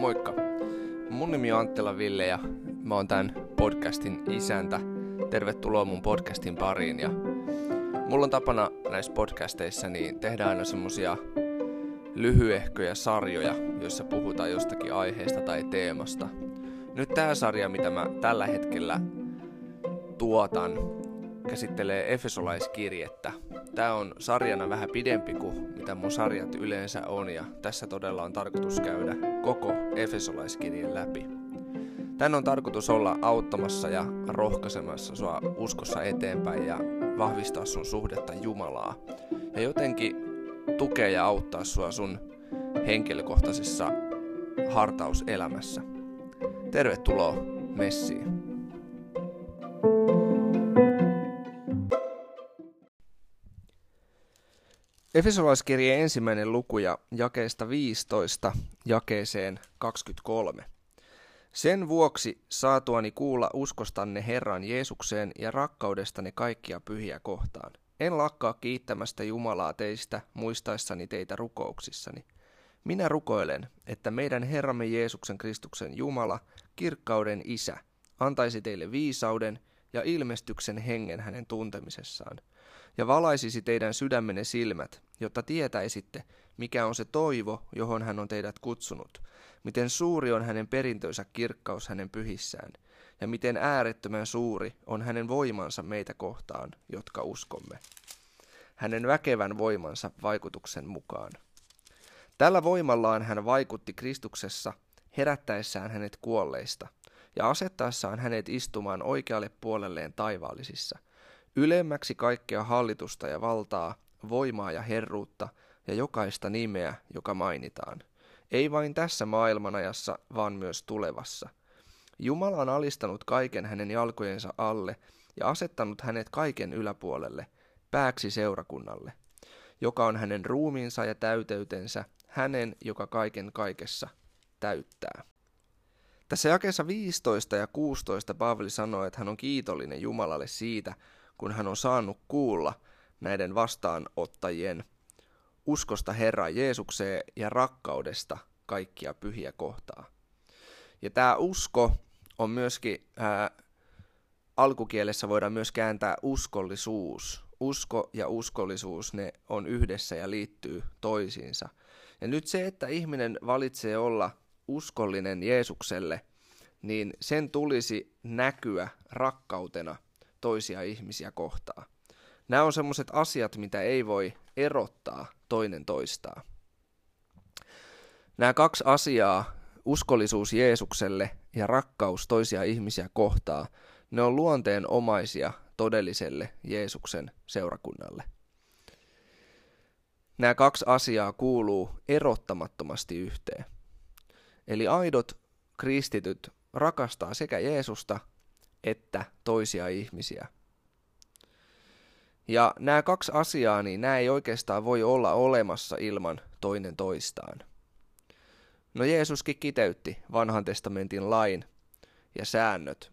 Moikka. Mun nimi on Anttila Ville ja mä oon tämän podcastin isäntä. Tervetuloa mun podcastin pariin ja mulla on tapana näissä podcasteissa niin tehdä aina semmosia lyhyehköjä sarjoja, joissa puhutaan jostakin aiheesta tai teemasta. Nyt tää sarja, mitä mä tällä hetkellä tuotan, käsittelee Efesolaiskirjettä. Tämä on sarjana vähän pidempi kuin mitä mun sarjat yleensä on ja tässä todella on tarkoitus käydä koko Efesolaiskirjen läpi. Tän on tarkoitus olla auttamassa ja rohkaisemassa sua uskossa eteenpäin ja vahvistaa sun suhdetta Jumalaa. Ja jotenkin tukea ja auttaa sua sun henkilökohtaisessa hartauselämässä. Tervetuloa messiin. Efesolaiskirjeen ensimmäinen luku ja jakeesta 15 jakeeseen 23. Sen vuoksi saatuani kuulla uskostanne Herran Jeesukseen ja rakkaudestanne kaikkia pyhiä kohtaan. En lakkaa kiittämästä Jumalaa teistä muistaessani teitä rukouksissani. Minä rukoilen, että meidän Herramme Jeesuksen Kristuksen Jumala, kirkkauden Isä, antaisi teille viisauden ja ilmestyksen hengen hänen tuntemisessaan – ja valaisisi teidän sydämenne silmät, jotta tietäisitte, mikä on se toivo, johon hän on teidät kutsunut, miten suuri on hänen perintönsä kirkkaus hänen pyhissään, ja miten äärettömän suuri on hänen voimansa meitä kohtaan, jotka uskomme. Hänen väkevän voimansa vaikutuksen mukaan. Tällä voimallaan hän vaikutti Kristuksessa herättäessään hänet kuolleista ja asettaessaan hänet istumaan oikealle puolelleen taivaallisissa – Ylemmäksi kaikkea hallitusta ja valtaa, voimaa ja herruutta ja jokaista nimeä, joka mainitaan. Ei vain tässä maailmanajassa, vaan myös tulevassa. Jumala on alistanut kaiken hänen jalkojensa alle ja asettanut hänet kaiken yläpuolelle, pääksi seurakunnalle, joka on hänen ruumiinsa ja täyteytensä, hänen, joka kaiken kaikessa täyttää. Tässä jakeessa 15 ja 16 Paavali sanoi, että hän on kiitollinen Jumalalle siitä, kun hän on saanut kuulla näiden vastaanottajien uskosta Herran Jeesukseen ja rakkaudesta kaikkia pyhiä kohtaa. Ja tämä usko on myöskin, ää, alkukielessä voidaan myös kääntää uskollisuus. Usko ja uskollisuus, ne on yhdessä ja liittyy toisiinsa. Ja nyt se, että ihminen valitsee olla uskollinen Jeesukselle, niin sen tulisi näkyä rakkautena toisia ihmisiä kohtaa. Nämä on semmoiset asiat, mitä ei voi erottaa toinen toistaan. Nämä kaksi asiaa, uskollisuus Jeesukselle ja rakkaus toisia ihmisiä kohtaa, ne on luonteen omaisia todelliselle Jeesuksen seurakunnalle. Nämä kaksi asiaa kuuluu erottamattomasti yhteen. Eli aidot kristityt rakastaa sekä Jeesusta että toisia ihmisiä. Ja nämä kaksi asiaa, niin nämä ei oikeastaan voi olla olemassa ilman toinen toistaan. No Jeesuskin kiteytti vanhan testamentin lain ja säännöt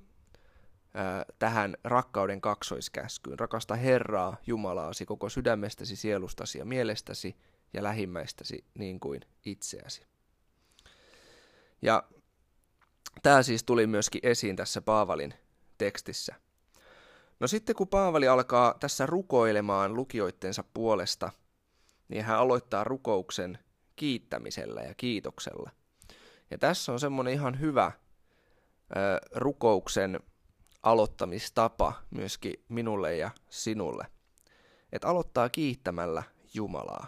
ää, tähän rakkauden kaksoiskäskyyn. Rakasta Herraa, Jumalaasi, koko sydämestäsi, sielustasi ja mielestäsi ja lähimmäistäsi niin kuin itseäsi. Ja tämä siis tuli myöskin esiin tässä Paavalin tekstissä. No sitten kun Paavali alkaa tässä rukoilemaan lukijoittensa puolesta, niin hän aloittaa rukouksen kiittämisellä ja kiitoksella. Ja tässä on semmoinen ihan hyvä ö, rukouksen aloittamistapa myöskin minulle ja sinulle. Että aloittaa kiittämällä Jumalaa.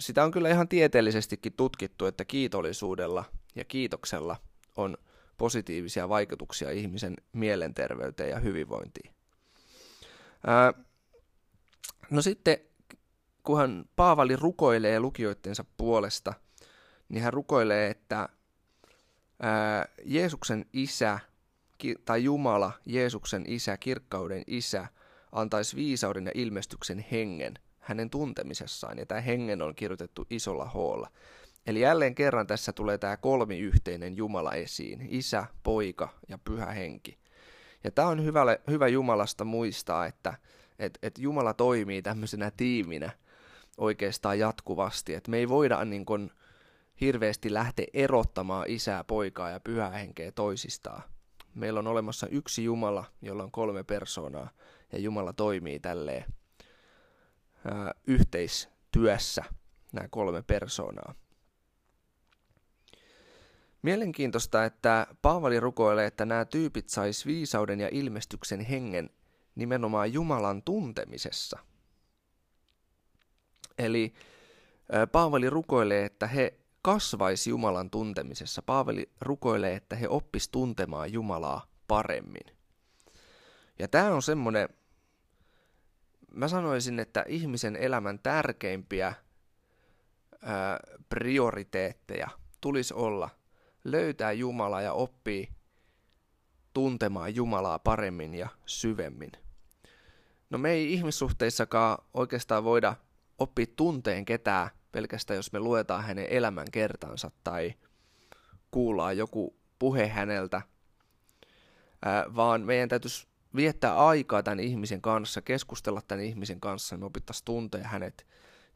Sitä on kyllä ihan tieteellisestikin tutkittu, että kiitollisuudella ja kiitoksella on positiivisia vaikutuksia ihmisen mielenterveyteen ja hyvinvointiin. Ää, no sitten, kunhan Paavali rukoilee lukijoittensa puolesta, niin hän rukoilee, että ää, Jeesuksen isä tai Jumala, Jeesuksen isä, kirkkauden isä, antaisi viisauden ja ilmestyksen hengen hänen tuntemisessaan. Ja tämä hengen on kirjoitettu isolla hoolla. Eli jälleen kerran tässä tulee tämä kolmiyhteinen Jumala esiin, isä, poika ja pyhä henki. Ja tämä on hyvä, hyvä Jumalasta muistaa, että, että et Jumala toimii tämmöisenä tiiminä oikeastaan jatkuvasti, että me ei voida niin kun, hirveästi lähteä erottamaan isää, poikaa ja pyhää henkeä toisistaan. Meillä on olemassa yksi Jumala, jolla on kolme persoonaa, ja Jumala toimii tälleen ää, yhteistyössä nämä kolme persoonaa. Mielenkiintoista, että Paavali rukoilee, että nämä tyypit sais viisauden ja ilmestyksen hengen nimenomaan Jumalan tuntemisessa. Eli Paavali rukoilee, että he kasvaisi Jumalan tuntemisessa. Paavali rukoilee, että he oppis tuntemaan Jumalaa paremmin. Ja tämä on semmoinen, mä sanoisin, että ihmisen elämän tärkeimpiä ää, prioriteetteja tulisi olla löytää Jumala ja oppii tuntemaan Jumalaa paremmin ja syvemmin. No me ei ihmissuhteissakaan oikeastaan voida oppia tunteen ketään pelkästään, jos me luetaan hänen elämän kertansa tai kuullaan joku puhe häneltä, vaan meidän täytyisi viettää aikaa tämän ihmisen kanssa, keskustella tämän ihmisen kanssa, me opittaisiin tuntea hänet.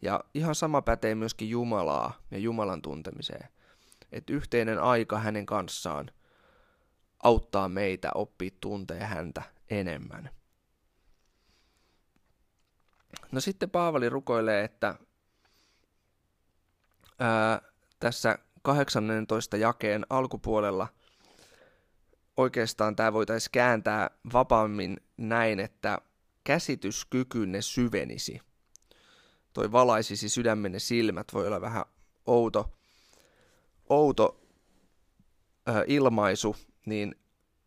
Ja ihan sama pätee myöskin Jumalaa ja Jumalan tuntemiseen. Että yhteinen aika hänen kanssaan auttaa meitä oppia tuntea häntä enemmän. No sitten Paavali rukoilee, että ää, tässä 18 jakeen alkupuolella oikeastaan tämä voitaisiin kääntää vapaammin näin, että käsityskykynne syvenisi. Toi valaisisi sydämenne silmät, voi olla vähän outo, outo ää, ilmaisu, niin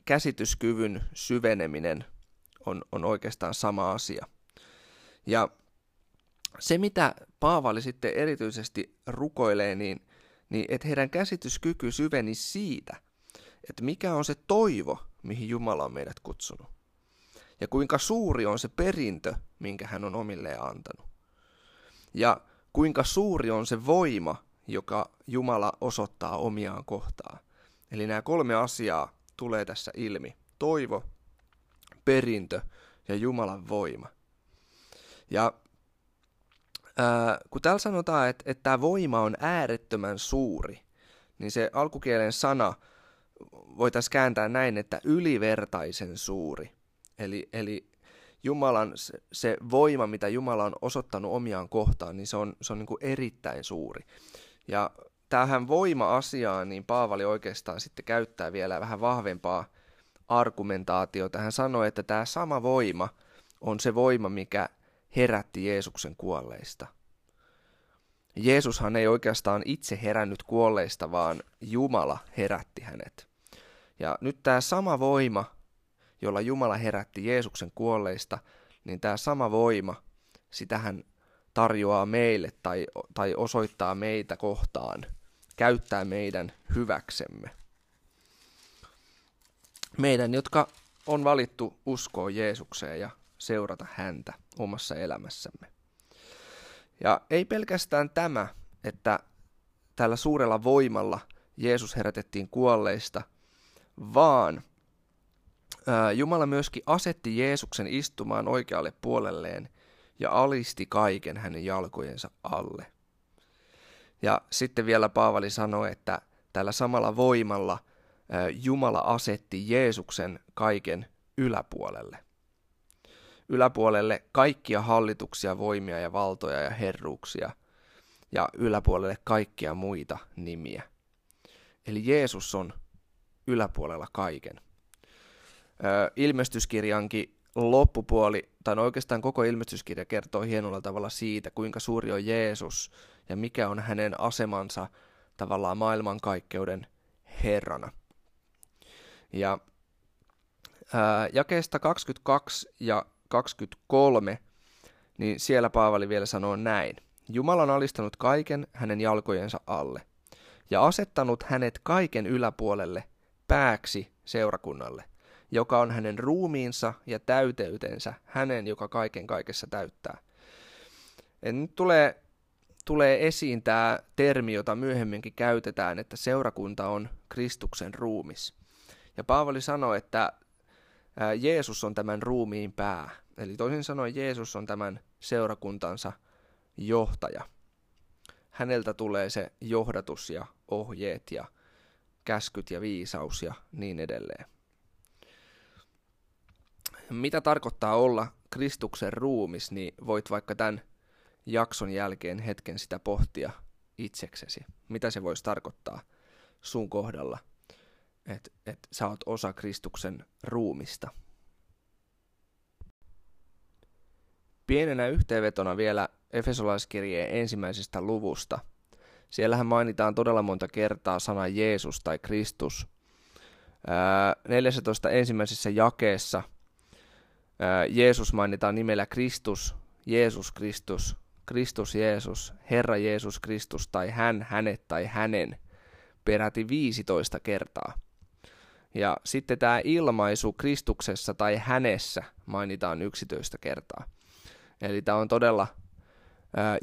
käsityskyvyn syveneminen on, on oikeastaan sama asia. Ja se, mitä Paavali sitten erityisesti rukoilee, niin, niin että heidän käsityskyky syveni siitä, että mikä on se toivo, mihin Jumala on meidät kutsunut. Ja kuinka suuri on se perintö, minkä hän on omilleen antanut. Ja kuinka suuri on se voima, joka Jumala osoittaa omiaan kohtaan. Eli nämä kolme asiaa tulee tässä ilmi. Toivo, perintö ja Jumalan voima. Ja ää, kun täällä sanotaan, että, että tämä voima on äärettömän suuri, niin se alkukielen sana voitaisiin kääntää näin, että ylivertaisen suuri. Eli, eli Jumalan se, se voima, mitä Jumala on osoittanut omiaan kohtaan, niin se on, se on niin kuin erittäin suuri. Ja tähän voima-asiaan, niin Paavali oikeastaan sitten käyttää vielä vähän vahvempaa argumentaatiota. Hän sanoi, että tämä sama voima on se voima, mikä herätti Jeesuksen kuolleista. Jeesushan ei oikeastaan itse herännyt kuolleista, vaan Jumala herätti hänet. Ja nyt tämä sama voima, jolla Jumala herätti Jeesuksen kuolleista, niin tämä sama voima, sitä hän tarjoaa meille tai, tai osoittaa meitä kohtaan, käyttää meidän hyväksemme. Meidän, jotka on valittu uskoa Jeesukseen ja seurata häntä omassa elämässämme. Ja ei pelkästään tämä, että tällä suurella voimalla Jeesus herätettiin kuolleista, vaan Jumala myöskin asetti Jeesuksen istumaan oikealle puolelleen ja alisti kaiken hänen jalkojensa alle. Ja sitten vielä Paavali sanoi, että tällä samalla voimalla Jumala asetti Jeesuksen kaiken yläpuolelle yläpuolelle kaikkia hallituksia, voimia ja valtoja ja herruuksia ja yläpuolelle kaikkia muita nimiä. Eli Jeesus on yläpuolella kaiken. ilmestyskirjankin loppupuoli, tai no oikeastaan koko ilmestyskirja kertoo hienolla tavalla siitä, kuinka suuri on Jeesus ja mikä on hänen asemansa tavallaan maailmankaikkeuden Herrana. Ja ää, jakeesta 22 ja 23, niin siellä Paavali vielä sanoo näin. Jumala on alistanut kaiken hänen jalkojensa alle ja asettanut hänet kaiken yläpuolelle pääksi seurakunnalle, joka on hänen ruumiinsa ja täyteytensä, hänen, joka kaiken kaikessa täyttää. Ja nyt tulee, tulee esiin tämä termi, jota myöhemminkin käytetään, että seurakunta on Kristuksen ruumis. Ja Paavali sanoi, että Jeesus on tämän ruumiin pää. Eli toisin sanoen Jeesus on tämän seurakuntansa johtaja. Häneltä tulee se johdatus ja ohjeet ja käskyt ja viisaus ja niin edelleen. Mitä tarkoittaa olla Kristuksen ruumis, niin voit vaikka tämän jakson jälkeen hetken sitä pohtia itseksesi. Mitä se voisi tarkoittaa sun kohdalla, että et sä oot osa Kristuksen ruumista. Pienenä yhteenvetona vielä Efesolaiskirjeen ensimmäisestä luvusta. Siellähän mainitaan todella monta kertaa sana Jeesus tai Kristus. 14 ensimmäisessä jakeessa Jeesus mainitaan nimellä Kristus, Jeesus Kristus, Kristus Jeesus, Herra Jeesus Kristus tai hän, hänet tai hänen peräti 15 kertaa. Ja sitten tämä ilmaisu Kristuksessa tai hänessä mainitaan 11 kertaa. Eli tämä on todella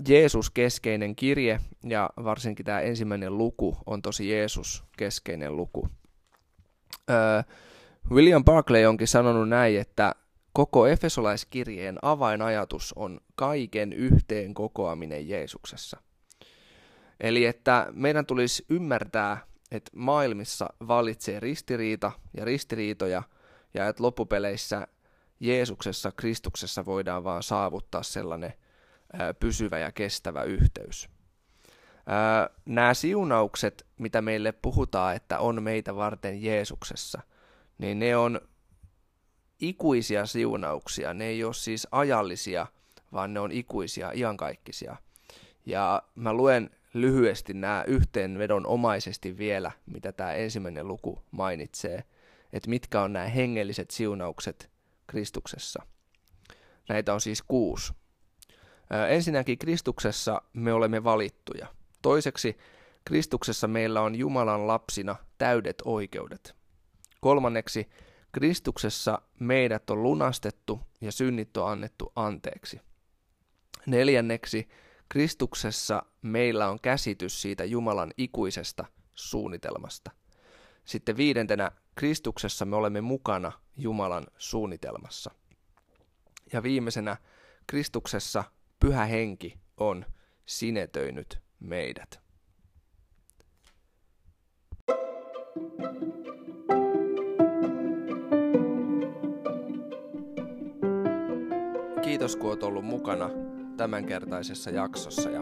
Jeesus-keskeinen kirje, ja varsinkin tämä ensimmäinen luku on tosi Jeesus-keskeinen luku. William Barclay onkin sanonut näin, että koko Efesolaiskirjeen avainajatus on kaiken yhteen kokoaminen Jeesuksessa. Eli että meidän tulisi ymmärtää, että maailmissa valitsee ristiriita ja ristiriitoja, ja että loppupeleissä Jeesuksessa, Kristuksessa voidaan vaan saavuttaa sellainen pysyvä ja kestävä yhteys. Nämä siunaukset, mitä meille puhutaan, että on meitä varten Jeesuksessa, niin ne on ikuisia siunauksia. Ne ei ole siis ajallisia, vaan ne on ikuisia, iankaikkisia. Ja mä luen lyhyesti nämä yhteenvedon omaisesti vielä, mitä tämä ensimmäinen luku mainitsee, että mitkä on nämä hengelliset siunaukset Kristuksessa. Näitä on siis kuusi. Ensinnäkin Kristuksessa me olemme valittuja. Toiseksi Kristuksessa meillä on Jumalan lapsina täydet oikeudet. Kolmanneksi Kristuksessa meidät on lunastettu ja synnit on annettu anteeksi. Neljänneksi Kristuksessa meillä on käsitys siitä Jumalan ikuisesta suunnitelmasta. Sitten viidentenä Kristuksessa me olemme mukana Jumalan suunnitelmassa. Ja viimeisenä Kristuksessa pyhä henki on sinetöinyt meidät. Kiitos kun olet ollut mukana tämänkertaisessa jaksossa. Ja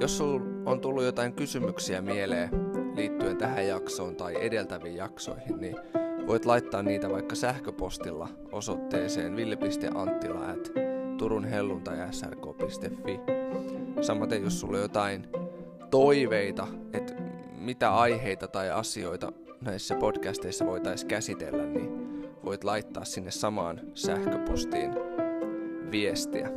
jos sinulla on tullut jotain kysymyksiä mieleen liittyen tähän jaksoon tai edeltäviin jaksoihin, niin voit laittaa niitä vaikka sähköpostilla osoitteeseen ville.anttila at. Samaten jos sulla on jotain toiveita, että mitä aiheita tai asioita näissä podcasteissa voitaisiin käsitellä, niin voit laittaa sinne samaan sähköpostiin viestiä.